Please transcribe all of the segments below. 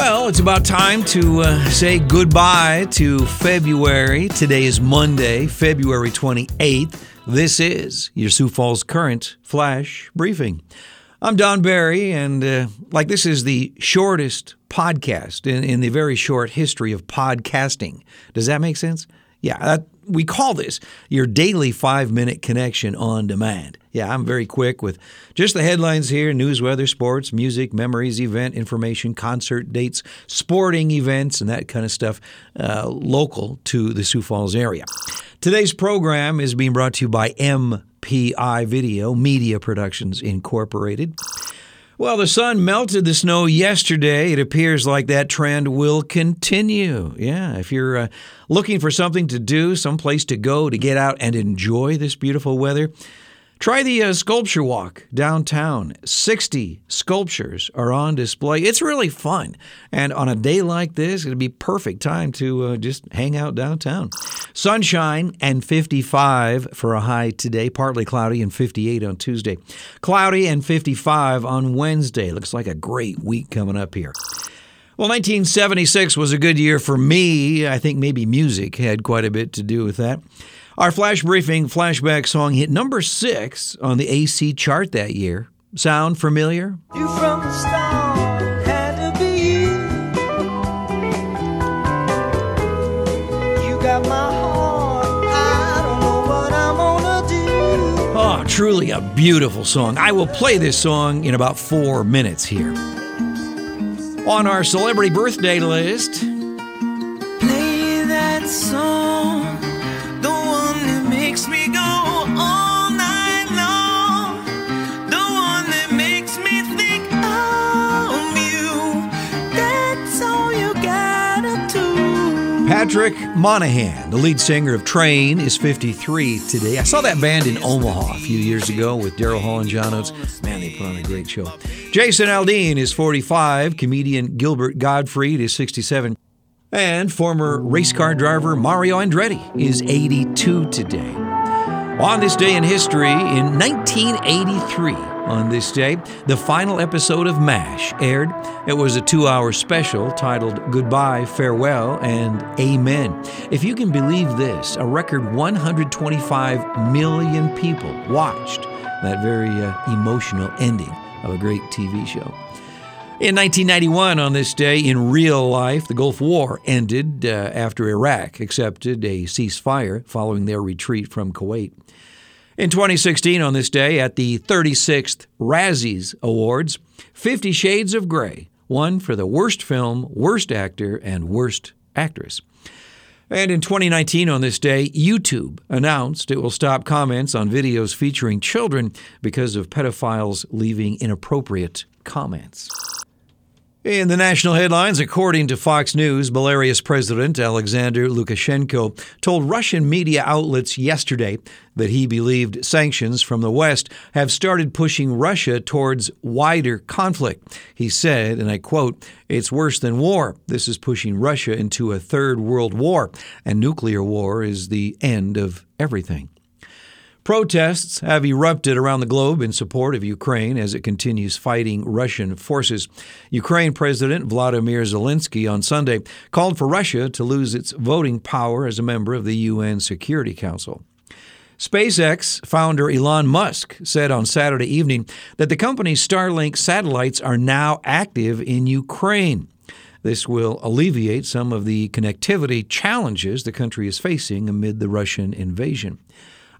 Well, it's about time to uh, say goodbye to February. Today is Monday, February 28th. This is your Sioux Falls Current Flash Briefing. I'm Don Barry, and uh, like this is the shortest podcast in, in the very short history of podcasting. Does that make sense? Yeah, that, we call this your daily five minute connection on demand. Yeah, I'm very quick with just the headlines here news, weather, sports, music, memories, event information, concert dates, sporting events, and that kind of stuff uh, local to the Sioux Falls area. Today's program is being brought to you by MPI Video, Media Productions Incorporated. Well, the sun melted the snow yesterday. It appears like that trend will continue. Yeah, if you're uh, looking for something to do, some place to go to get out and enjoy this beautiful weather, Try the uh, sculpture walk downtown. 60 sculptures are on display. It's really fun. And on a day like this, it'd be perfect time to uh, just hang out downtown. Sunshine and 55 for a high today, partly cloudy and 58 on Tuesday. Cloudy and 55 on Wednesday. Looks like a great week coming up here. Well, 1976 was a good year for me. I think maybe music had quite a bit to do with that. Our flash briefing flashback song hit number six on the AC chart that year. Sound familiar? You from the start had to be you. You got my heart. I don't know what I'm gonna do. Oh, truly a beautiful song. I will play this song in about four minutes here. On our celebrity birthday list, Patrick Monahan, the lead singer of Train, is 53 today. I saw that band in Omaha a few years ago with Daryl Hall and John Oates. Man, they put on a great show. Jason Aldean is 45. Comedian Gilbert Gottfried is 67. And former race car driver Mario Andretti is 82 today. On this day in history, in 1983, on this day, the final episode of MASH aired. It was a two hour special titled Goodbye, Farewell, and Amen. If you can believe this, a record 125 million people watched that very uh, emotional ending of a great TV show. In 1991, on this day in real life, the Gulf War ended uh, after Iraq accepted a ceasefire following their retreat from Kuwait. In 2016, on this day, at the 36th Razzies Awards, Fifty Shades of Grey won for the worst film, worst actor, and worst actress. And in 2019, on this day, YouTube announced it will stop comments on videos featuring children because of pedophiles leaving inappropriate comments. In the national headlines, according to Fox News, Belarus President Alexander Lukashenko told Russian media outlets yesterday that he believed sanctions from the West have started pushing Russia towards wider conflict. He said, and I quote, It's worse than war. This is pushing Russia into a third world war, and nuclear war is the end of everything. Protests have erupted around the globe in support of Ukraine as it continues fighting Russian forces. Ukraine President Vladimir Zelensky on Sunday called for Russia to lose its voting power as a member of the UN Security Council. SpaceX founder Elon Musk said on Saturday evening that the company's Starlink satellites are now active in Ukraine. This will alleviate some of the connectivity challenges the country is facing amid the Russian invasion.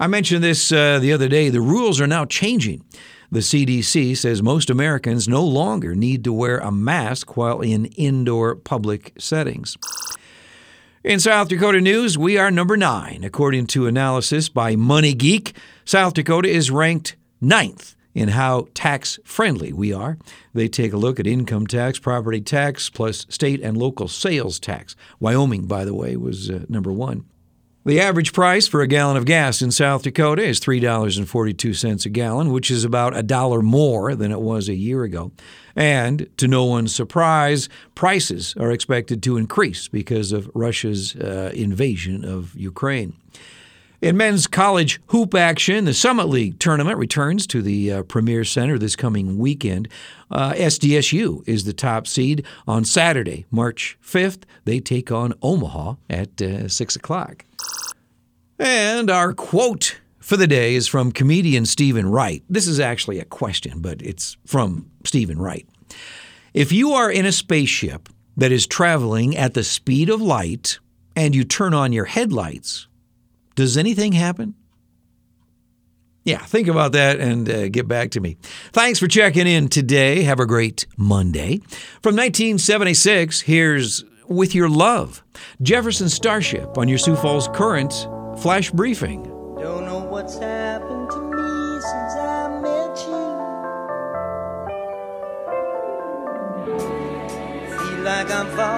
I mentioned this uh, the other day. The rules are now changing. The CDC says most Americans no longer need to wear a mask while in indoor public settings. In South Dakota news, we are number nine. According to analysis by Money Geek, South Dakota is ranked ninth in how tax friendly we are. They take a look at income tax, property tax, plus state and local sales tax. Wyoming, by the way, was uh, number one. The average price for a gallon of gas in South Dakota is $3.42 a gallon, which is about a dollar more than it was a year ago. And to no one's surprise, prices are expected to increase because of Russia's uh, invasion of Ukraine. In men's college hoop action, the Summit League tournament returns to the uh, Premier Center this coming weekend. Uh, SDSU is the top seed on Saturday, March 5th. They take on Omaha at uh, 6 o'clock. And our quote for the day is from comedian Steven Wright. This is actually a question, but it's from Steven Wright. If you are in a spaceship that is traveling at the speed of light and you turn on your headlights, does anything happen? Yeah, think about that and uh, get back to me. Thanks for checking in today. Have a great Monday. From 1976, here's With Your Love, Jefferson Starship on your Sioux Falls Current Flash Briefing. Don't know what's happened to me since I met you. Feel like I'm falling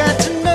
got to know.